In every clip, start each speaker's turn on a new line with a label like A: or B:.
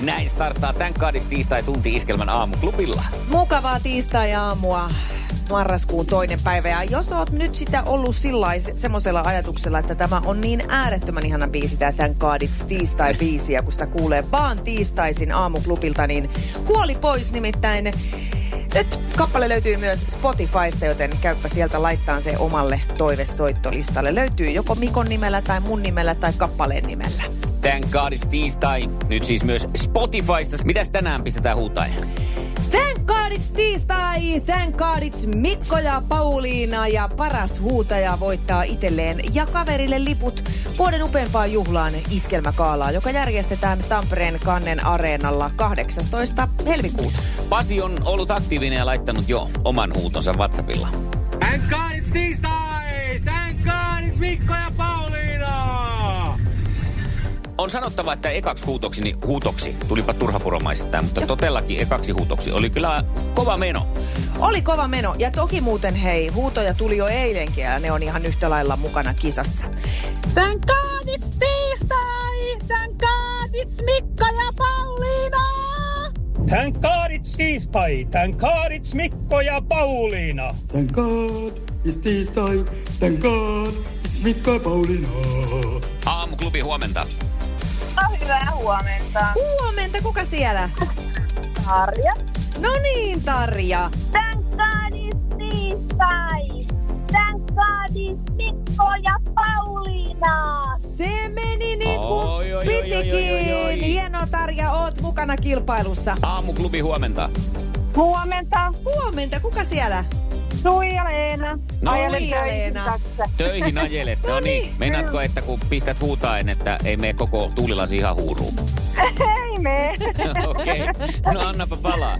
A: Ja näin starttaa tämän kaadis tiistai tunti iskelmän aamuklubilla.
B: Mukavaa tiistai-aamua marraskuun toinen päivä. Ja jos oot nyt sitä ollut sillä semmoisella ajatuksella, että tämä on niin äärettömän ihana biisi, tämä Thank God It's tiistai-biisi, ja kun sitä kuulee vaan tiistaisin aamuklubilta, niin huoli pois nimittäin. Nyt kappale löytyy myös Spotifysta, joten käypä sieltä laittaa se omalle toivesoittolistalle. Löytyy joko Mikon nimellä tai mun nimellä tai kappaleen nimellä.
A: Thank God it's tiistai. Nyt siis myös Spotifyssa. Mitäs tänään pistetään huutain?
B: Thank God it's tiistai! Thank God it's Mikko ja Pauliina ja paras huutaja voittaa itselleen ja kaverille liput vuoden upeampaan juhlaan iskelmäkaalaa, joka järjestetään Tampereen Kannen areenalla 18. helmikuuta.
A: Pasi on ollut aktiivinen ja laittanut jo oman huutonsa WhatsAppilla.
C: Thank God it's tiistai! Thank God it's Mikko ja Pauliina!
A: On sanottava, että ekaksi huutoksi, niin huutoksi, tulipa turhapuromaisittain, mutta totellakin ekaksi huutoksi oli kyllä kova meno.
B: Oli kova meno. Ja toki muuten hei, huutoja tuli jo eilenkin ja ne on ihan yhtä lailla mukana kisassa.
D: Thank God it's tiistai! Thank God it's Mikko ja Pauliina!
E: Thank God it's tiistai! Thank God it's Mikko ja Pauliina!
F: Thank God it's tiistai! Thank God it's Mikko ja Pauliina!
A: Aamuklubi huomenta.
D: No hyvää huomenta.
B: Huomenta, kuka siellä?
D: Harja.
B: No niin, Tarja.
D: Thank God it's tiistai! Thank God it's Mikko ja Pauliina!
B: Se meni niin kuin
A: Oi, oi, oi,
B: pitikin.
A: oi, oi, oi.
B: Hienoa, Tarja, oot mukana kilpailussa.
A: Aamuklubi huomenta.
D: Huomenta.
B: Huomenta, kuka siellä?
D: Suija Leena.
A: No,
D: töihin
B: Leena.
A: Töihin ajelet. No
B: No
A: niin.
B: niin.
A: Meinaatko, että kun pistät huutain, että ei mene koko tuulilasi ihan huuruun?
D: Ei me.
A: Okei. Okay. No annapa palaa.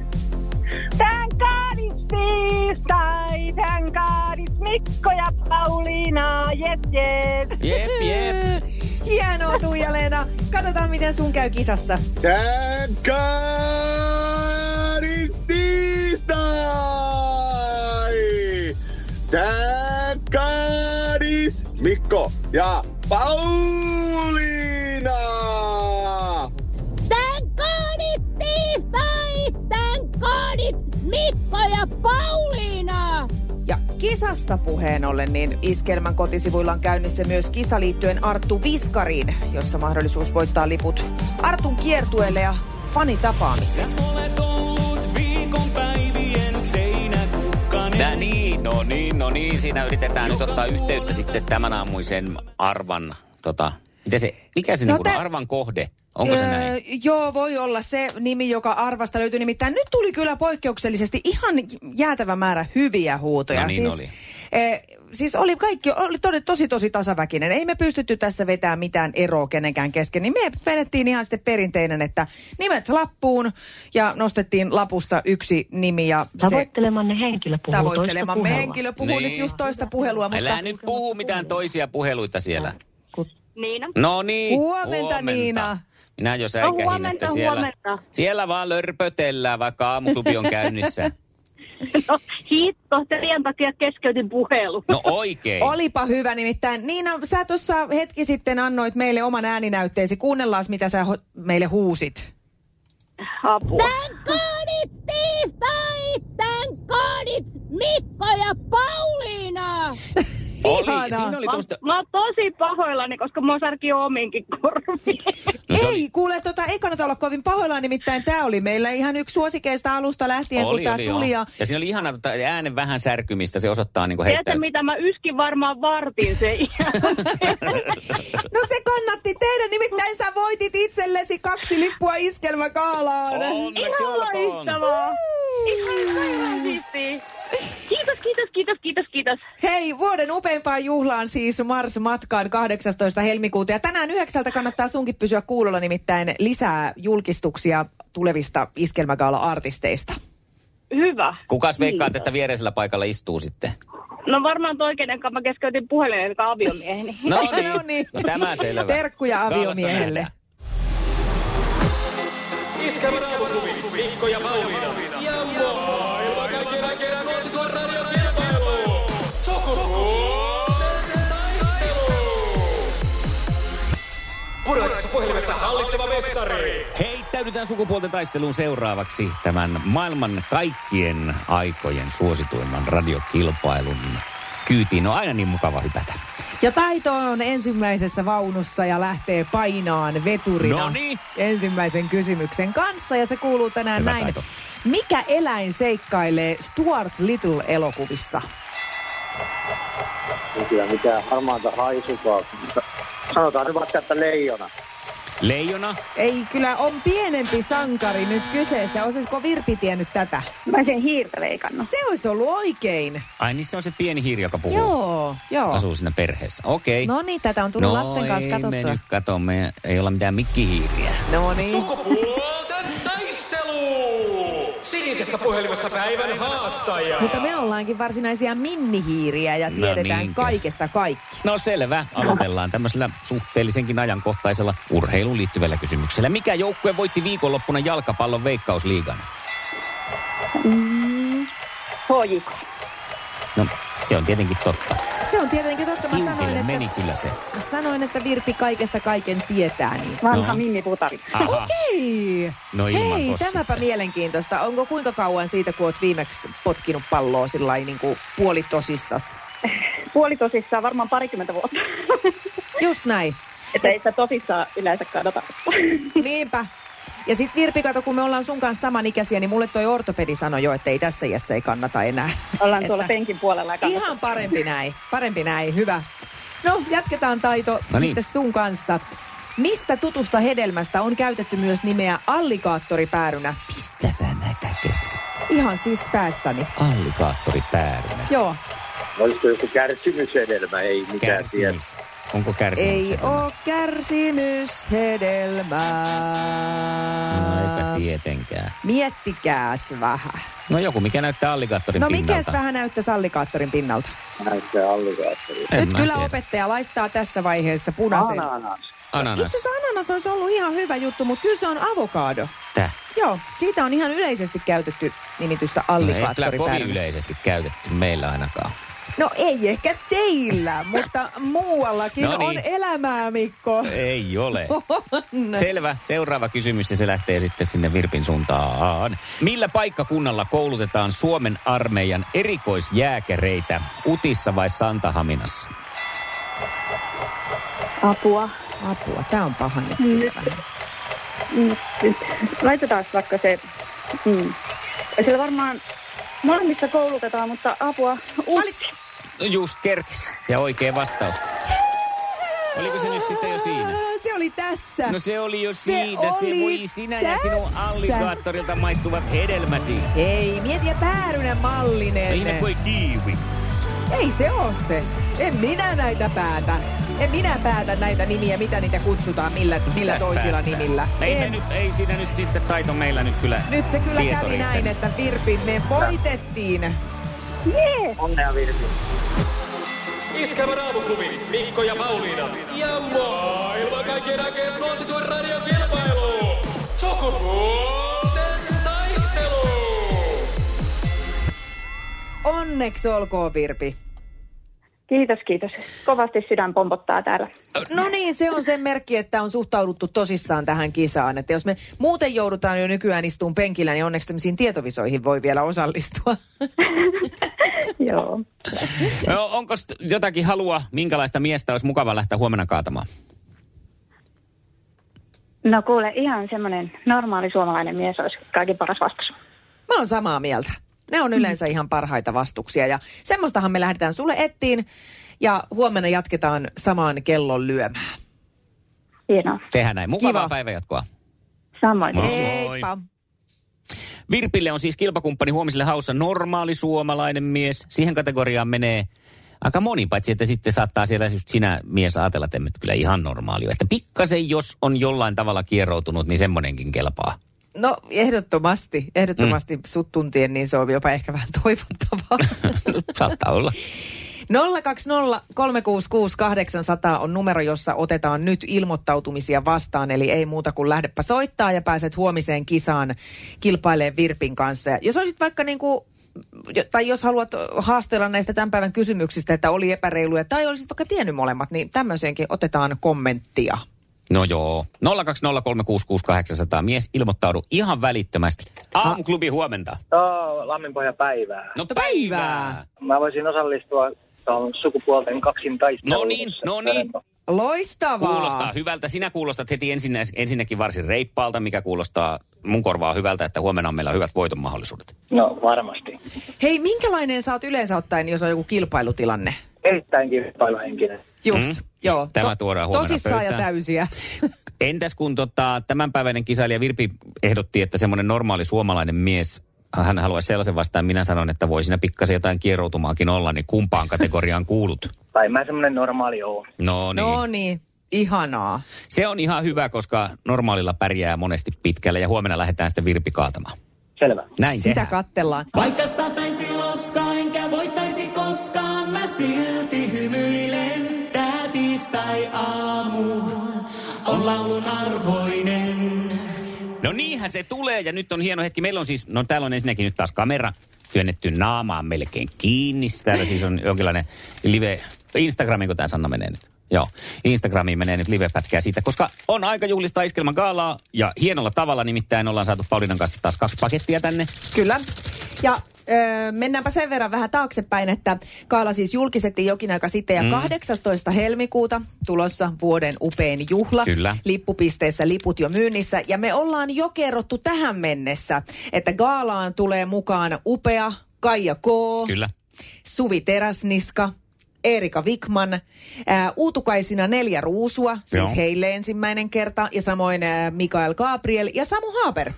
D: Thank God it's tiistai! Thank God it's Mikko ja Pauliina! Yes, yes!
A: Jep, jep.
B: Hienoa, Tuija-Leena. Katsotaan, miten sun käy kisassa.
C: Thank God Mikko ja Pauliina!
D: Thank God it's tiistai! Thank God it's Mikko ja Pauliina!
B: Ja kisasta puheen ollen, niin Iskelmän kotisivuilla on käynnissä myös kisa liittyen Arttu Viskariin, jossa mahdollisuus voittaa liput Artun kiertueelle ja fanitapaamiseen.
A: No niin, no niin. Siinä yritetään nyt ottaa yhteyttä sitten tämän aamuisen arvan, tota, miten se, mikä se
B: No
A: niin
B: tä-
A: arvan kohde? Onko se näin?
B: Joo, voi olla se nimi, joka arvasta löytyy. Nimittäin nyt tuli kyllä poikkeuksellisesti ihan jäätävä määrä hyviä huutoja.
A: No niin
B: siis,
A: oli.
B: Eh, siis oli kaikki, oli tosi, tosi tosi tasaväkinen. Ei me pystytty tässä vetämään mitään eroa kenenkään kesken. Niin me vedettiin ihan sitten perinteinen, että nimet lappuun ja nostettiin lapusta yksi nimi ja se
G: Tavoittelemanne henkilö puhuu
B: tavoittelemamme
G: toista
B: henkilö puhuu
A: Niin.
B: nyt just toista puhelua. Mutta
A: Älä nyt puhu mitään toisia puheluita siellä.
B: kun
D: Niina.
A: No niin.
B: Huomenta, Niina.
A: Minä jo säikähin,
D: huomenta,
A: että siellä,
D: huomenta.
A: siellä vaan lörpötellään, vaikka aamuklubi on käynnissä.
D: No hitto, teidän takia keskeytin puhelun.
A: No oikein.
B: Olipa hyvä nimittäin. Niina, sä tuossa hetki sitten annoit meille oman ääninäytteesi. Kuunnellaan, mitä sä ho- meille huusit.
D: Apua.
G: Thank God it's tiistai! Thank God it's Mikko ja Pauliina!
A: Oli,
B: Ihanaa.
A: siinä oli
D: Mä,
A: tuosta...
D: mä oon tosi pahoillani, koska mä särki ominkin korviin.
A: No
B: ei,
A: oli-
B: kuule, tota, ei kannata olla kovin pahoillaan, nimittäin tämä oli meillä ihan yksi suosikeista alusta lähtien, kun tämä tuli. Ja...
A: ja siinä oli ihana tota, äänen vähän särkymistä, se osoittaa niin heittää.
D: Tiedätkö mitä, mä yskin varmaan vartin se
B: No se kannatti tehdä, nimittäin sä voitit itsellesi kaksi lippua iskelmäkaalaan.
A: Onneksi
D: Ihan
A: olkoon.
D: loistavaa. Ihan sairaan siistiä. Kiitos, kiitos, kiitos, kiitos, kiitos.
B: Hei, vuoden upeimpaan juhlaan siis Mars matkaan 18. helmikuuta. Ja tänään yhdeksältä kannattaa sunkin pysyä kuulolla nimittäin lisää julkistuksia tulevista iskelmägaala-artisteista.
D: Hyvä.
A: Kukas veikkaat, että viereisellä paikalla istuu sitten?
D: No varmaan toikeinen, kun mä keskeytin puhelin, eli aviomieheni.
A: No niin,
B: No niin.
A: no tämä selvä.
B: Terkkuja aviomiehelle.
A: nähdään.
C: Iskelmän aamuklubi, Mikko ja Pauliina. Ja maailman Puraisessa puhelimessa hallitseva mestari.
A: Heittäydytään sukupuolten taisteluun seuraavaksi tämän maailman kaikkien aikojen suosituimman radiokilpailun kyytiin. On aina niin mukava hypätä.
B: Ja Taito on ensimmäisessä vaunussa ja lähtee painaan veturina
A: Noniin.
B: ensimmäisen kysymyksen kanssa. Ja se kuuluu tänään
A: Hyvä
B: näin.
A: Taito.
B: Mikä eläin seikkailee Stuart Little-elokuvissa?
H: Kyllä mitään harmaata haisukaa. Sanotaan nyt vaikka, että leijona.
A: Leijona,
B: Ei, kyllä on pienempi sankari nyt kyseessä. Olisiko Virpi tiennyt tätä?
D: Mä olisin hiirtä veikannut.
B: Se olisi ollut oikein.
A: ai niin se on se pieni hiiri, joka puhuu.
B: Joo, joo.
A: Asuu siinä perheessä. Okei.
B: No niin, tätä on tullut
A: no,
B: lasten kanssa
A: ei me
B: katsottua.
A: nyt kato, me ei olla mitään mikkihiiriä.
B: No niin.
C: Taistelu! Sinisessä puhelimessa päivän haastaja.
B: Mutta me ollaankin varsinaisia minnihiiriä ja
A: No
B: tiedetään
A: niinkö?
B: kaikesta kaikki.
A: No selvä, aloitellaan tämmöisellä suhteellisenkin ajankohtaisella urheiluun liittyvällä kysymyksellä. Mikä joukkue voitti viikonloppuna jalkapallon veikkausliigan?
D: HJK.
A: No, se on tietenkin totta.
B: Se on tietenkin totta. Mä sanoin,
A: Tiukille
B: että,
A: meni kyllä se.
B: mä sanoin, että Virpi kaikesta kaiken tietää. Niin.
D: Vanha
A: No.
D: Mimmi Putari.
B: Okei.
A: No ilman
B: Hei, tämäpä
A: sitten.
B: mielenkiintoista. Onko kuinka kauan siitä, kun oot viimeksi potkinut palloa sillä niin kuin puolitosissas?
D: Puoli tosissaan varmaan parikymmentä vuotta.
B: Just näin.
D: että ei sitä tosissaan yleensä kannata.
B: Niinpä. Ja sit Virpi, kato, kun me ollaan sun kanssa samanikäisiä, niin mulle toi ortopedi sanoi jo, että ei tässä iässä ei kannata enää.
D: Ollaan tuolla
B: Että-
D: penkin puolella.
B: Ihan parempi näin. Parempi näin. Hyvä. No, jatketaan Taito
A: No niin.
B: sitten sun kanssa. Mistä tutusta hedelmästä on käytetty myös nimeä allikaattoripäärynä?
A: Mistä sä näitä keksit?
B: Ihan siis päästäni.
A: Allikaattoripäärynä.
B: Joo,
H: Olisiko joku kärsimyshedelmä? Ei mitään tiedä.
A: Kärsimys. Onko kärsimys?
B: ei
A: hedelmä?
B: oo kärsimyshedelmää.
A: No eipä tietenkään.
B: Miettikääs vähän.
A: No joku, mikä näyttää allikaattorin
B: No
A: pinnalta.
B: mikäs vähän näyttäisi allikaattorin pinnalta?
H: Näyttää allikaattori.
A: En
B: Nyt kyllä
A: tiedä.
B: opettaja laittaa tässä vaiheessa punaisen.
H: Ananas.
A: Ananas.
B: Itse asiassa ananas olisi ollut ihan hyvä juttu, mutta kyllä se on avokaado.
A: Täh.
B: Joo, siitä on ihan yleisesti käytetty nimitystä
A: No ei kyllä kovin yleisesti käytetty meillä ainakaan.
B: No ei ehkä teillä, mutta muuallakin
A: No niin.
B: on elämää, Mikko.
A: Ei ole.
B: On.
A: Selvä. Seuraava kysymys ja se lähtee sitten sinne Virpin suuntaan. Millä paikkakunnalla koulutetaan Suomen armeijan erikoisjääkäreitä? Utissa vai Santahaminassa?
D: Apua.
B: Apua, tää on paha nyt.
D: Nyt. Nyt, nyt. Laitetaan vaikka se... Mm. Siellä varmaan molemmissa koulutetaan, mutta apua. Uh.
A: No Just kerkes. Ja oikea vastaus. Oliko se nyt sitten jo siinä?
B: Se oli tässä.
A: No se oli jo siinä. Se,
B: oli
A: voi sinä ja
B: tässä.
A: sinun allikaattorilta maistuvat hedelmäsi.
B: Ei, mieti ja päärynä mallinen.
A: Ei ne voi kiivi.
B: Ei se oo se. En minä näitä päätä. En minä päätä näitä nimiä, mitä niitä kutsutaan, millä, millä toisilla
A: päästään.
B: nimillä.
A: Ei, me
B: En.
A: nyt, ei siinä nyt sitten taito meillä nyt kyllä
B: Nyt se kyllä kävi
A: riittänyt.
B: näin, että Virpi, me voitettiin.
H: Onnea Virpi.
C: Iskävä raamuklubi, Mikko ja Pauliina. Ja maailman kaikkien aikeen suosituen radiokilpailu. Sukupuolten taistelu.
B: Onneksi olkoon, Virpi.
D: Kiitos, kiitos. Kovasti sydän pompottaa täällä.
B: No niin, se on sen merkki, että on suhtauduttu tosissaan tähän kisaan. Että jos me muuten joudutaan jo nykyään istuun penkillä, niin onneksi tämmöisiin tietovisoihin voi vielä osallistua.
D: Joo.
A: No, onko jotakin halua, minkälaista miestä olisi mukava lähteä huomenna kaatamaan?
D: No kuule, ihan semmoinen normaali suomalainen mies olisi kaikki paras vastaus.
B: Mä oon samaa mieltä. Ne on yleensä ihan parhaita vastuksia ja semmoistahan me lähdetään sulle ettiin ja huomenna jatketaan samaan kellon lyömään.
D: Hienoa.
A: Tehdään näin. Mukavaa
B: Kiva.
A: päivänjatkoa.
D: Samoin.
A: Moi.
B: Heippa.
A: Virpille on siis kilpakumppani huomiselle haussa normaali suomalainen mies. Siihen kategoriaan menee aika moni, paitsi että sitten saattaa siellä just sinä mies ajatella, että emme kyllä ihan normaali. Että pikkasen jos on jollain tavalla kieroutunut, niin semmonenkin kelpaa.
B: No ehdottomasti, ehdottomasti mm. sut tuntien, niin se on jopa ehkä vähän toivottavaa.
A: Saattaa olla.
B: 020 366 800 on numero, jossa otetaan nyt ilmoittautumisia vastaan. Eli ei muuta kuin lähdepä soittaa ja pääset huomiseen kisaan kilpailemaan Virpin kanssa. Ja jos olisit vaikka niin kuin, tai jos haluat haastella näistä tämän päivän kysymyksistä, että oli epäreiluja, tai olisit vaikka tiennyt molemmat, niin tämmöiseenkin otetaan kommenttia.
A: No joo. 020366800. Mies ilmoittaudu ihan välittömästi. Aamuklubi huomenta.
H: Joo, lamminpohja päivää.
A: No
B: päivää.
H: Mä voisin osallistua tuohon sukupuolten kaksin taisteluun.
A: No niin, no niin.
B: Loistavaa.
A: Kuulostaa hyvältä. Sinä kuulostat heti ensinnä, ensinnäkin varsin reippaalta, mikä kuulostaa mun korvaa hyvältä, että huomenna on meillä hyvät voiton mahdollisuudet.
H: No varmasti.
B: Hei, minkälainen sä oot yleensä ottaen, jos on joku kilpailutilanne?
H: Erittäin kilpailuhenkinen.
B: Just,
A: Mm.
B: joo.
A: Tämä tuodaan huomenna
B: Tosissaan ja
A: pöytään.
B: täysiä.
A: Entäs kun tota, tämänpäiväinen kisailija Virpi ehdotti, että semmoinen normaali suomalainen mies, hän haluaisi sellaisen vastaan, minä sanon, että voi siinä pikkasen jotain kieroutumaakin olla, niin kumpaan kategoriaan kuulut?
H: Tai mä semmonen normaali oon.
A: No niin.
B: No niin, ihanaa.
A: Se on ihan hyvä, koska normaalilla pärjää monesti pitkälle ja huomenna lähdetään sitten Virpi kaatamaan.
H: Selvä.
A: Näin
B: Sitä
A: tehdään.
B: kattellaan.
I: Vaikka sataisi loskaa, enkä voittaisi koskaan, mä silti hymyilen. Tää tiistai-aamu on laulun arvoinen.
A: No niinhän se tulee ja nyt on hieno hetki. Meillä on siis, no täällä on ensinnäkin nyt taas kamera työnnetty naamaan melkein kiinni. Täällä siis on jonkinlainen live, Instagramiin kun tämä Sanna menee nyt. Joo, Instagramiin menee nyt live-pätkää siitä, koska on aika juhlistaa iskelman gaalaa ja hienolla tavalla nimittäin ollaan saatu Paulinan kanssa taas kaksi pakettia tänne.
B: Kyllä. Ja öö, mennäänpä sen verran vähän taaksepäin, että Kaala siis julkistettiin jokin aika sitten ja
A: Mm.
B: 18. helmikuuta tulossa vuoden upein juhla.
A: Kyllä.
B: Lippupisteissä liput jo myynnissä ja me ollaan jo kerrottu tähän mennessä, että Gaalaan tulee mukaan upea Kaija K.
A: Kyllä.
B: Suvi Teräsniska, Erika Wikman, ää, uutukaisina neljä ruusua, siis
A: Joo.
B: heille ensimmäinen kerta, ja samoin ää, Mikael Gabriel ja Samu Haber.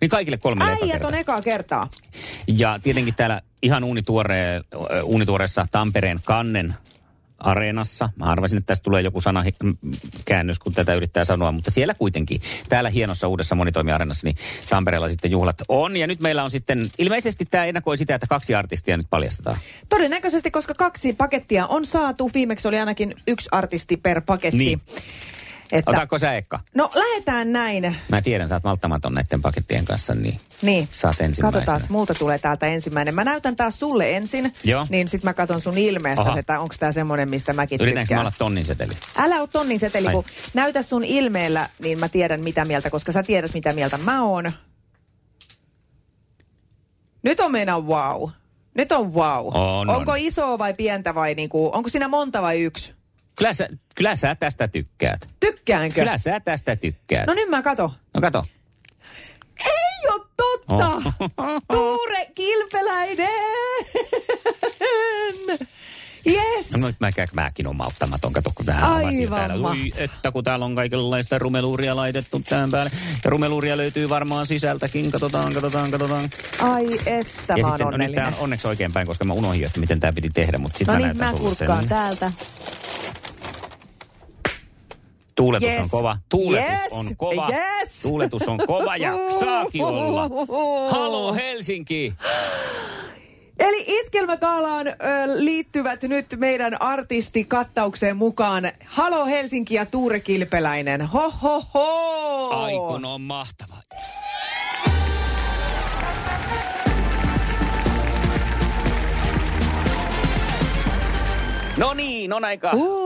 A: Niin kaikille kolme
B: Äijät on ekaa kertaa.
A: Ja tietenkin täällä ihan uunituore, uunituoreessa Tampereen kannen areenassa. Mä arvasin, että tästä tulee joku sana käännös, kun tätä yrittää sanoa, mutta siellä kuitenkin, täällä hienossa uudessa monitoimiareenassa, niin Tampereella sitten juhlat on. Ja nyt meillä on sitten, ilmeisesti tämä ennakoi sitä, että kaksi artistia nyt paljastetaan.
B: Todennäköisesti, koska kaksi pakettia on saatu. Viimeksi oli ainakin yksi artisti per paketti.
A: Niin.
B: Että,
A: Otatko sä Ekka?
B: no lähdetään näin.
A: Mä tiedän, sä oot malttamaton näiden pakettien kanssa, niin
B: Niin.
A: saat ensimmäisenä.
B: Katsotaan, multa tulee täältä ensimmäinen. Mä näytän taas sulle ensin,
A: Joo.
B: niin sit mä katson sun ilmeestä, että onko tää semmonen, mistä mäkin
A: Yritänkö mä
B: tykkään.
A: olla tonnin seteli?
B: Älä ole tonnin seteli,
A: Ai.
B: kun näytä sun ilmeellä, niin mä tiedän mitä mieltä, koska sä tiedät mitä mieltä mä oon. Nyt on meinaa wow. Nyt on wow.
A: On,
B: onko
A: on.
B: iso vai pientä vai niinku, onko siinä monta vai yksi?
A: Kyllä sä, kyllä sä tästä tykkäät.
B: Tykkäänkö?
A: Kyllä sä tästä tykkäät.
B: No nyt mä kato.
A: No kato.
B: Ei ole totta!
A: Oh.
B: Tuure Kilpeläinen! Yes!
A: No nyt mä, mäkin on malttamaton, kato kun tähän
B: Aivan
A: jo täällä. Ui, että kun täällä on kaikenlaista rumeluuria laitettu tähän päälle. Ja rumeluuria löytyy varmaan sisältäkin. Katsotaan, katsotaan, katsotaan.
B: Ai että
A: ja
B: mä
A: sitten, no
B: onnellinen.
A: tää on onneksi oikeinpäin, koska mä unohdin, että miten tää piti tehdä. Mutta sitten
B: no
A: mä
B: niin,
A: näytän
B: mä
A: sulle sen.
B: kurkkaan täältä.
A: Tuuletus
B: Yes.
A: on kova. Tuuletus
B: Yes.
A: on kova.
B: Yes.
A: Tuuletus on kova ja saakin olla. Halo Helsinki!
B: Eli Iskelmäkaalaan ö, liittyvät nyt meidän artistikattaukseen mukaan Halo Helsinki ja Tuure Kilpeläinen. Ho, ho, ho!
A: Ai kun on mahtava. No niin, on aika
B: Uh.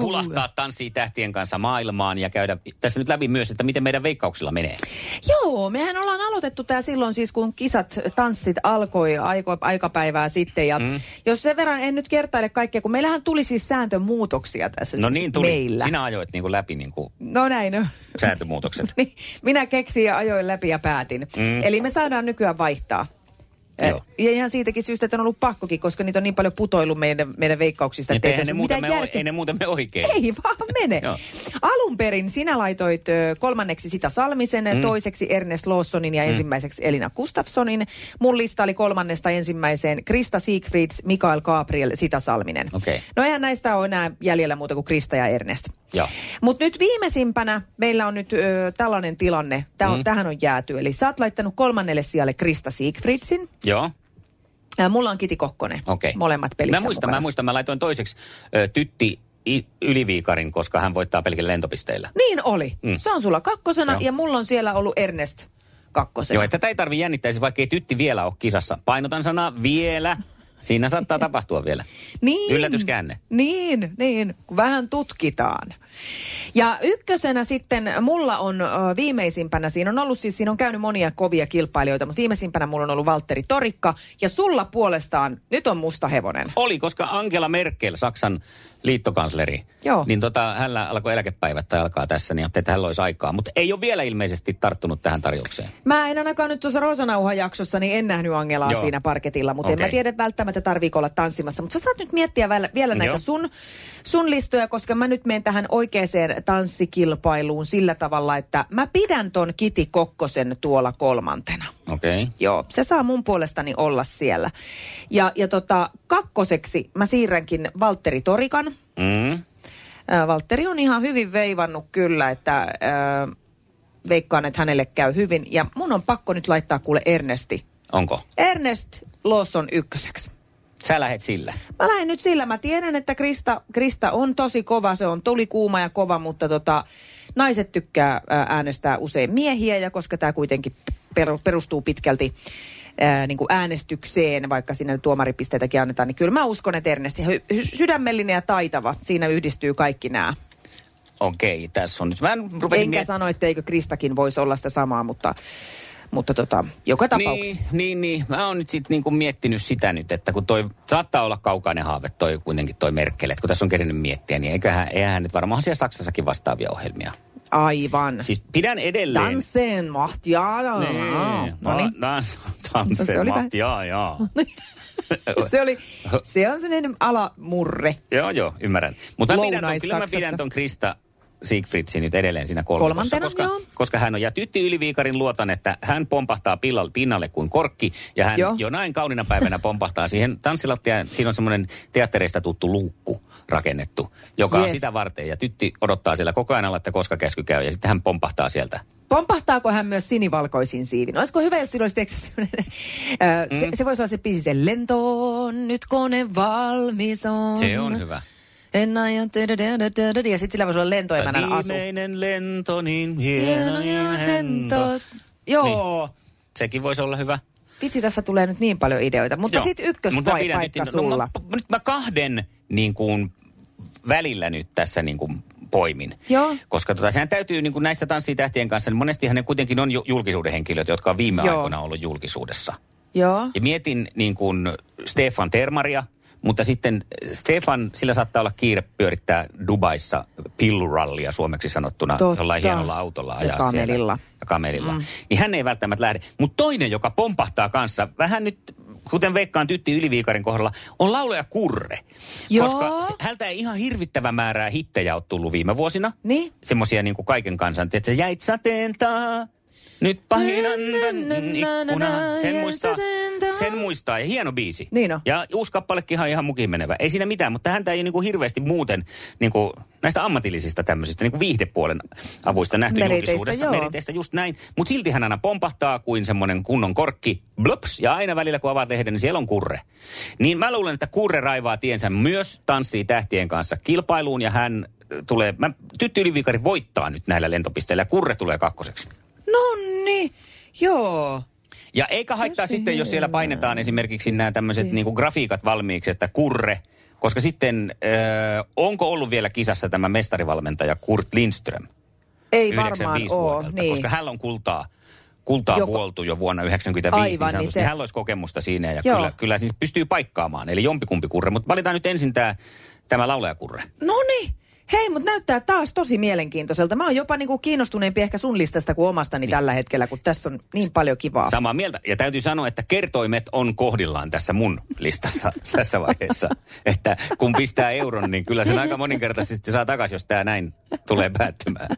A: Hulahtaa tanssii tähtien kanssa maailmaan ja käydä tässä nyt läpi myös, että miten meidän veikkauksilla menee.
B: Joo, mehän ollaan aloitettu tämä silloin siis, kun kisat, tanssit alkoi aiko, aikapäivää sitten. Ja mm. jos sen verran en nyt kertaile kaikkea, kun meillähän tuli siis sääntömuutoksia tässä
A: No
B: siis
A: niin tuli.
B: meillä.
A: Sinä ajoit niin kuin läpi niin kuin
B: No näin on.
A: sääntömuutokset.
B: Niin, minä keksin ja ajoin läpi ja päätin. Mm. Eli me saadaan nykyään vaihtaa.
A: Joo.
B: Ja ihan siitäkin syystä, että on ollut pakkokin, koska niitä on niin paljon putoillut meidän, meidän veikkauksista. Että ei
A: eihän ne,
B: mitään
A: me,
B: järkeä.
A: ei ne muuten me oikein.
B: Ei vaan mene. Alun perin sinä laitoit kolmanneksi sitä Salmisen, mm. toiseksi Ernest Lawsonin ja mm. ensimmäiseksi Elina Gustafssonin. Mun lista oli kolmannesta ensimmäiseen Krista Siegfrieds, Mikael Gabriel, sitä Salminen.
A: Okei.
B: No eihän näistä ole enää jäljellä muuta kuin Krista ja Ernest. Mutta nyt viimeisimpänä meillä on nyt ö, tällainen tilanne. Tää on, mm. Tähän on jääty. Eli sä oot laittanut kolmannelle sijalle Krista Siegfriedsin.
A: Joo.
B: Ja mulla on Kiti Kokkonen.
A: Okei.
B: Molemmat pelissä
A: Mä muistan,
B: mukana.
A: mä muistan, mä laitoin toiseksi ö, Tytti I- Yliviikarin, koska hän voittaa pelkillä lentopisteillä.
B: Niin oli.
A: Mm.
B: Se on sulla kakkosena
A: Joo.
B: ja mulla on siellä ollut Ernest kakkosena.
A: Joo, että tätä ei tarvi jännittäisi, vaikka ei Tytti vielä ole kisassa. Painotan sanaa vielä. Siinä saattaa tapahtua vielä.
B: Niin.
A: Yllätyskäänne.
B: Niin, niin, kun vähän tutkitaan. Ja ykkösenä sitten mulla on ö, viimeisimpänä, siinä on ollut siis, siinä on käynyt monia kovia kilpailijoita, mutta viimeisimpänä mulla on ollut Valtteri Torikka. Ja sulla puolestaan nyt on musta hevonen.
A: Oli, koska Angela Merkel, Saksan liittokansleri,
B: Joo.
A: niin tota, hänellä alkoi eläkepäivät tai alkaa tässä, niin ajattelin, että hänellä olisi aikaa. Mutta ei ole vielä ilmeisesti tarttunut tähän tarjoukseen.
B: Mä en ainakaan nyt tuossa Rosanauha-jaksossa, niin en nähnyt Angelaa
A: Joo.
B: siinä parketilla, mutta okay. en mä tiedä, että välttämättä tarviiko olla tanssimassa. Mutta sä saat nyt miettiä vielä, vielä näitä
A: Joo.
B: sun, sun listoja, koska mä nyt menen tähän oikeaan tanssikilpailuun sillä tavalla, että mä pidän ton Kiti Kokkosen tuolla kolmantena.
A: Okei. Okay.
B: Joo, se saa mun puolestani olla siellä. Ja, ja tota, kakkoseksi mä siirränkin Valtteri Torikan.
A: Mm.
B: Valtteri on ihan hyvin veivannut kyllä, että ää, veikkaan, että hänelle käy hyvin. Ja mun on pakko nyt laittaa kuule Ernesti.
A: Onko?
B: Ernest Lawson ykköseksi.
A: Sä lähet sillä.
B: Mä lähden nyt sillä. Mä tiedän, että Krista, Krista on tosi kova. Se on tuli kuuma ja kova, mutta tota, naiset tykkää ää, äänestää usein miehiä. Ja koska tämä kuitenkin per, perustuu pitkälti ää, niin kuin äänestykseen, vaikka sinne tuomaripisteitäkin annetaan, niin kyllä mä uskon, että Ernesti hy, hy, sydämellinen ja taitava. Siinä yhdistyy kaikki nämä.
A: Okei, tässä on nyt. Mä rupesin
B: Enkä
A: miet-
B: sano, etteikö Kristakin voisi olla sitä samaa, mutta, mutta tota, joka
A: Niin,
B: tapauksessa.
A: niin, niin. Mä oon nyt sitten niinku miettinyt sitä nyt, että kun toi saattaa olla kaukainen haave, toi kuitenkin toi Merkel, että kun tässä on kerinyt miettiä, niin eiköhän, eihän nyt varmaan siellä Saksassakin vastaavia ohjelmia.
B: Aivan.
A: Siis pidän edelleen...
B: Dansen, mahtia.
A: Niin,
B: No niin. No se
A: danse,
B: oli
A: mahti, jaa, jaa.
B: se, oli, se on sellainen alamurre.
A: Joo, joo, ymmärrän. Mutta pidän ton, kyllä mä pidän ton Krista Siegfriedsin nyt edelleen siinä kolmakossa,
B: Kolmantena,
A: koska,
B: joo.
A: koska hän on, ja Tytti Yliviikarin luotan, että hän pompahtaa pillalle, pinnalle kuin korkki, ja hän
B: Joo.
A: jo näin kaunina päivänä pompahtaa siihen tanssilattiaan. Siinä on semmoinen teattereista tuttu luukku rakennettu, joka on
B: Yes.
A: sitä varten, ja Tytti odottaa siellä koko ajan alla, että koska käsky käy, ja sitten hän pompahtaa sieltä.
B: Pompahtaako hän myös sinivalkoisin siivin? Olisiko hyvä, jos sillä olisi äh,
A: Mm.
B: se, se voisi olla se biisi, se lentoon, nyt kone valmis on.
A: Se on hyvä.
B: En tadadadadadada, ja sitten sillä voisi olla lentoemännän asu.
A: Viimeinen lento, niin hieno
B: ja
A: hento.
B: Joo.
A: Niin. Sekin voisi olla hyvä.
B: Vitsi, tässä tulee nyt niin paljon ideoita. Mutta sitten ykköspaikka
A: nyt- no,
B: sulla.
A: mä, nyt mä kahden niin kuin, välillä nyt tässä niin kuin, poimin.
B: Joo.
A: Koska tota, sehän täytyy niin kuin näissä tanssitähtien kanssa, niin monestihan ne kuitenkin on ju- julkisuuden henkilöt, jotka on viime
B: Joo.
A: aikoina ollut julkisuudessa.
B: Joo.
A: Ja mietin niin kuin Stefan Termaria, mutta sitten Stefan, sillä saattaa olla kiire pyörittää Dubaissa pillurallia suomeksi sanottuna,
B: Totta.
A: jollain hienolla autolla
B: Ja
A: ajaa
B: kamelilla.
A: Siellä. Ja kamelilla. Mm. Niin hän ei välttämättä lähde. Mutta toinen, joka pompahtaa kanssa, vähän nyt, kuten veikkaan Tytti Yliviikarin kohdalla, on laulaja Kurre.
B: Joo.
A: Koska se, hältä ei ihan hirvittävä määrää hittejä ole tullut viime vuosina.
B: Niin.
A: Semmoisia niin kuin kaiken kansan, että jäit sateen taa. Nyt pahinan ikkuna. Sen muistaa, sen muistaa. Ja hieno biisi.
B: Niin on.
A: Ja uusi kappalekin ihan, ihan mukiin menevä. Ei siinä mitään, mutta häntä ei niinku hirveästi muuten niinku, näistä ammatillisista tämmöisistä niinku viihdepuolen avuista nähty
B: Meriteistä,
A: julkisuudessa.
B: joo.
A: Meriteistä just näin. Mutta silti hän aina pompahtaa kuin semmoinen kunnon korkki. Blops. Ja aina välillä kun avaat lehden, niin siellä on kurre. Niin mä luulen, että kurre raivaa tiensä myös tanssii tähtien kanssa kilpailuun ja hän tulee, mä, Tytti Yliviikari voittaa nyt näillä lentopisteillä ja kurre tulee kakkoseksi.
B: No niin, joo.
A: Ja eikä haittaa sitten, jos siellä painetaan esimerkiksi nämä tämmöiset niinku grafiikat valmiiksi, että kurre, koska sitten äh, onko ollut vielä kisassa tämä mestarivalmentaja Kurt Lindström?
B: Ei varmaan
A: 95
B: ole. Niin.
A: koska hän on kultaa, kultaa
B: Joko-
A: vuoltu jo vuonna 1995,
B: Aivan,
A: niin,
B: niin
A: sanotusti.
B: se-
A: niin hänellä olisi kokemusta siinä ja
B: Joo.
A: kyllä, kyllä siis pystyy paikkaamaan, eli jompikumpi kurre. Mutta valitaan nyt ensin tämä, tämä laulajakurre.
B: No niin. Hei, mutta näyttää taas tosi mielenkiintoiselta. Mä oon jopa niinku kiinnostuneempi ehkä sun listasta kuin omastani niin. tällä hetkellä, kun tässä on niin paljon kivaa.
A: Samaa mieltä. Ja täytyy sanoa, että kertoimet on kohdillaan tässä mun listassa tässä vaiheessa. että kun pistää euron, niin kyllä sen aika moninkertaisesti saa takaisin, jos tämä näin tulee päättymään.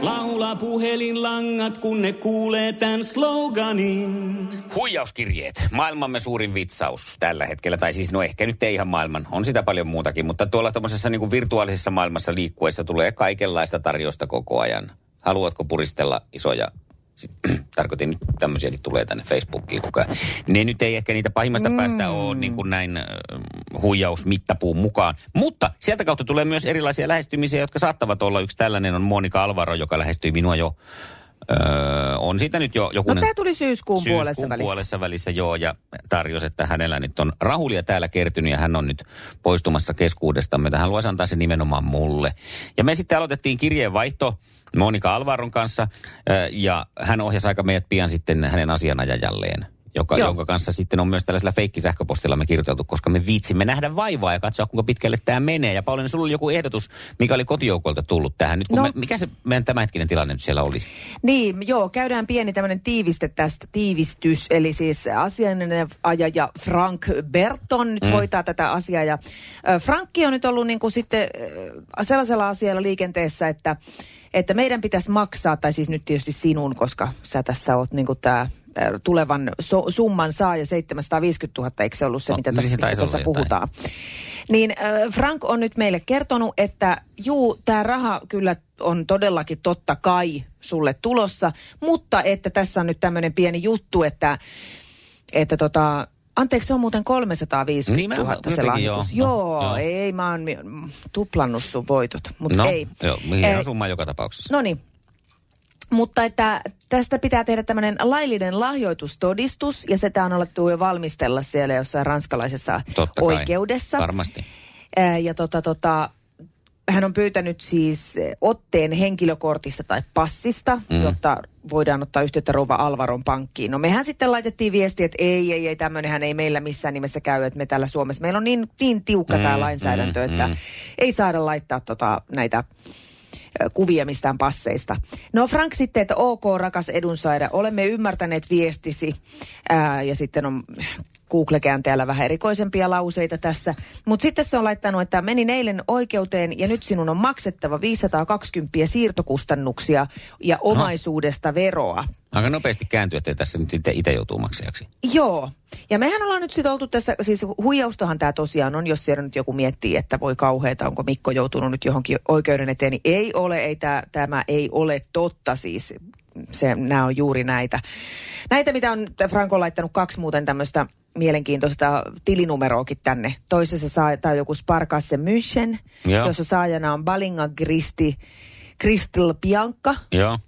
I: Laula puhelinlangat, kun ne kuulee tämän sloganin.
A: Huijauskirjeet. Maailmamme suurin vitsaus tällä hetkellä. Tai siis no ehkä nyt ei ihan maailman. On sitä paljon muutakin. Mutta tuolla tämmöisessä niin kuin virtuaalisessa maailmassa liikkuessa tulee kaikenlaista tarjosta koko ajan. Haluatko puristella isoja tarkoitin nyt tämmöisiäkin tulee tänne Facebookiin kukaan. Ne nyt ei ehkä niitä pahimmasta mm. päästä ole niin kuin näin huijausmittapuun mukaan. Mutta sieltä kautta tulee myös erilaisia lähestymisiä, jotka saattavat olla. Yksi tällainen on Monika Alvaro, joka lähestyi minua jo Öö, on siitä nyt jo joku...
B: No tämä tuli syyskuun, puolessa välissä.
A: puolessa välissä, joo, ja tarjosi, että hänellä nyt on rahulia täällä kertynyt ja hän on nyt poistumassa keskuudestamme. Hän luosi antaa se nimenomaan mulle. Ja me sitten aloitettiin kirjeenvaihto Monika Alvaron kanssa öö, ja hän ohjasi aika meidät pian sitten hänen asianajajalleen joka, jonka kanssa sitten on myös tällaisella feikkisähköpostilla me kirjoiteltu, koska me viitsimme nähdä vaivaa ja katsoa, kuinka pitkälle tämä menee. Ja Pauliina, sulla oli joku ehdotus, mikä oli kotijoukolta tullut tähän. Nyt kun
B: No.
A: me, mikä se meidän tämänhetkinen tilanne nyt siellä oli?
B: Niin, joo, käydään pieni tämmöinen tiiviste tästä, tiivistys, eli siis asianajaja Frank Berton nyt mm. hoitaa tätä asiaa. Ja Frankki on nyt ollut niin kuin sitten sellaisella asialla liikenteessä, että, että meidän pitäisi maksaa, tai siis nyt tietysti sinun, koska sä tässä oot niin kuin tämä tulevan so, summan saaja 750 000, eikö se ollut se,
A: No,
B: mitä
A: niin
B: tässä, mistä
A: jotain.
B: puhutaan? Niin äh, Frank on nyt meille kertonut, että juu, tämä raha kyllä on todellakin totta kai sulle tulossa, mutta että tässä on nyt tämmöinen pieni juttu, että, että tota, Anteeksi, se on muuten 350
A: Niin, mä-
B: 000 se lahjoitus.
A: joo.
B: Joo,
A: No,
B: joo,
A: joo.
B: ei, mä oon tuplannut sun voitot, mutta
A: no,
B: ei.
A: Joo, hieno summa joka tapauksessa.
B: No niin. Mutta että tästä pitää tehdä tämmöinen laillinen lahjoitustodistus, ja sitä on alettu jo valmistella siellä jossain ranskalaisessa
A: Totta kai.
B: oikeudessa.
A: Varmasti.
B: Ää, Ja tota, tota, hän on pyytänyt siis otteen henkilökortista tai passista, mm. jotta voidaan ottaa yhteyttä Rouva Alvaron pankkiin. No mehän sitten laitettiin viesti, että ei, ei, ei, tämmöinenhän ei meillä missään nimessä käy, että me täällä Suomessa, meillä on niin, niin tiukka mm, tämä lainsäädäntö,
A: mm,
B: että
A: mm.
B: ei saada laittaa tota, näitä kuvia mistään passeista. No Frank sitten, että ok, rakas edunsaaja, olemme ymmärtäneet viestisi ää, ja sitten on Google-käänteellä vähän erikoisempia lauseita tässä. Mutta sitten se on laittanut, että menin eilen oikeuteen ja nyt sinun on maksettava 520 siirtokustannuksia ja omaisuudesta veroa.
A: Aika nopeasti kääntyy, ettei tässä nyt itse- itse joutuu maksajaksi.
B: Joo. Ja mehän ollaan nyt sitten oltu tässä, siis huijaustahan tämä tosiaan on, jos siellä nyt joku miettii, että voi kauheeta, onko Mikko joutunut nyt johonkin oikeuden eteen, niin ei ole, ei tää, tämä ei ole totta siis. Se, nämä on juuri näitä. Näitä, mitä on Franko laittanut kaksi muuten tämmöistä mielenkiintoista tilinumeroakin tänne. Toisessa saa, on joku Sparkasse München,
A: Joo.
B: jossa saajana on Balinga Gristi, Kristel Bianca.
A: Joo.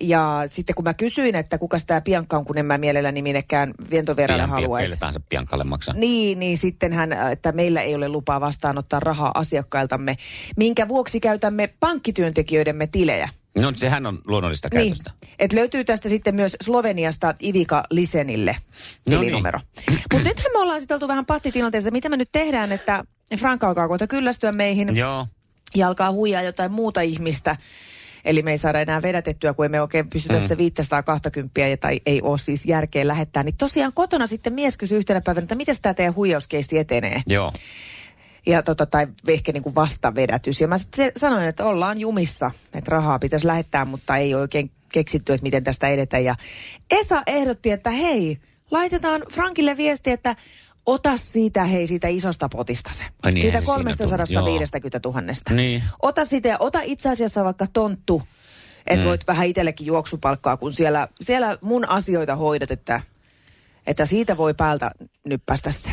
B: Ja sitten kun mä kysyin, että kuka tämä Bianca on, kun en mä mielelläni minnekään
A: pian,
B: haluaisi.
A: keille tahansa Piankalle maksaa.
B: Niin, niin sitten hän, että meillä ei ole lupaa vastaanottaa rahaa asiakkailtamme, minkä vuoksi käytämme pankkityöntekijöidemme tilejä.
A: No sehän on luonnollista
B: Niin,
A: käytöstä.
B: että löytyy tästä sitten myös Sloveniasta Ivika Lisenille
A: No niin.
B: tilinumero. Mutta nythän me ollaan sitten oltu vähän pattitilanteesta, mitä me nyt tehdään, että Frank alkaa kohta kyllästyä meihin
A: Joo.
B: ja alkaa huijaa jotain muuta ihmistä. Eli me ei saada enää vedätettyä, kun emme oikein pystytä mm. sitä 520 ja tai ei ole siis järkeä lähettää. Niin tosiaan kotona sitten mies kysyi yhtenä päivänä, että miten tämä teidän huijauskeissi etenee.
A: Joo.
B: Ja tota, tai ehkä niin kuin vastavedätys. Ja mä sitten sanoin, että ollaan jumissa, että rahaa pitäisi lähettää, mutta ei oikein keksitty, että miten tästä edetään. Ja Esa ehdotti, että hei, laitetaan Frankille viesti, että ota siitä, hei, siitä isosta potista se.
A: Ai niin,
B: siitä
A: eihän se siinä tullut.
B: 350 000.
A: Niin.
B: Ota sitä ja ota itse asiassa vaikka tonttu, että mm. voit vähän itsellekin juoksupalkkaa, kun siellä, siellä mun asioita hoidat, että, että siitä voi päältä nyppästä se.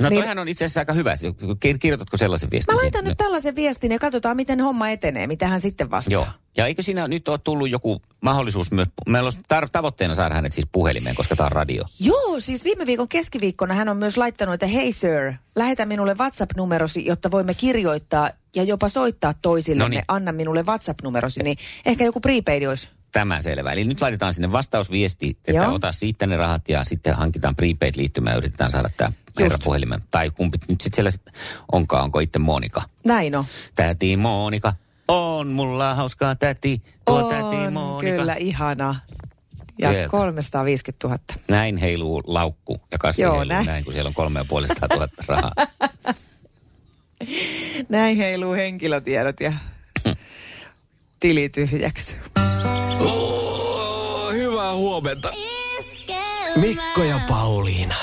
A: No
B: Niin-
A: toihan on itse asiassa aika hyvä. Kir- Kirjoitatko sellaisen viestin?
B: Mä
A: siitä?
B: laitan nyt tällaisen viestin ja katsotaan, miten homma etenee, mitä hän sitten vastaa.
A: Joo. Ja eikö siinä nyt ole tullut joku mahdollisuus myös, meillä on tar- tavoitteena saada hänet siis puhelimeen, koska tämä on radio.
B: Joo, siis viime viikon keskiviikkona hän on myös laittanut, että hei sir, lähetä minulle WhatsApp-numerosi, jotta voimme kirjoittaa ja jopa soittaa toisille. Anna minulle WhatsApp-numerosi, niin ehkä joku prepaid olisi.
A: Tämä selvä. Eli nyt laitetaan sinne vastausviesti, että
B: Joo.
A: ota siitä ne rahat ja sitten hankitaan prepaid-liittymä ja yritetään saada tämä herra puhelimen. Tai kumpi nyt sitten siellä sit onkaan, onko itse Monika.
B: Näin on.
A: Täti Monika, on mulla hauskaa täti, tuo
B: on,
A: täti Monika.
B: kyllä, ihana. Ja
A: Sieltä.
B: 350 000.
A: Näin heiluu laukku ja kassi
B: Joo,
A: heiluu näin.
B: näin.
A: kun siellä on kolme ja puolesta tuhatta rahaa.
B: Näin heiluu henkilötiedot ja tili tyhjäksi.
C: Hyvää huomenta. Mikko ja Pauliina.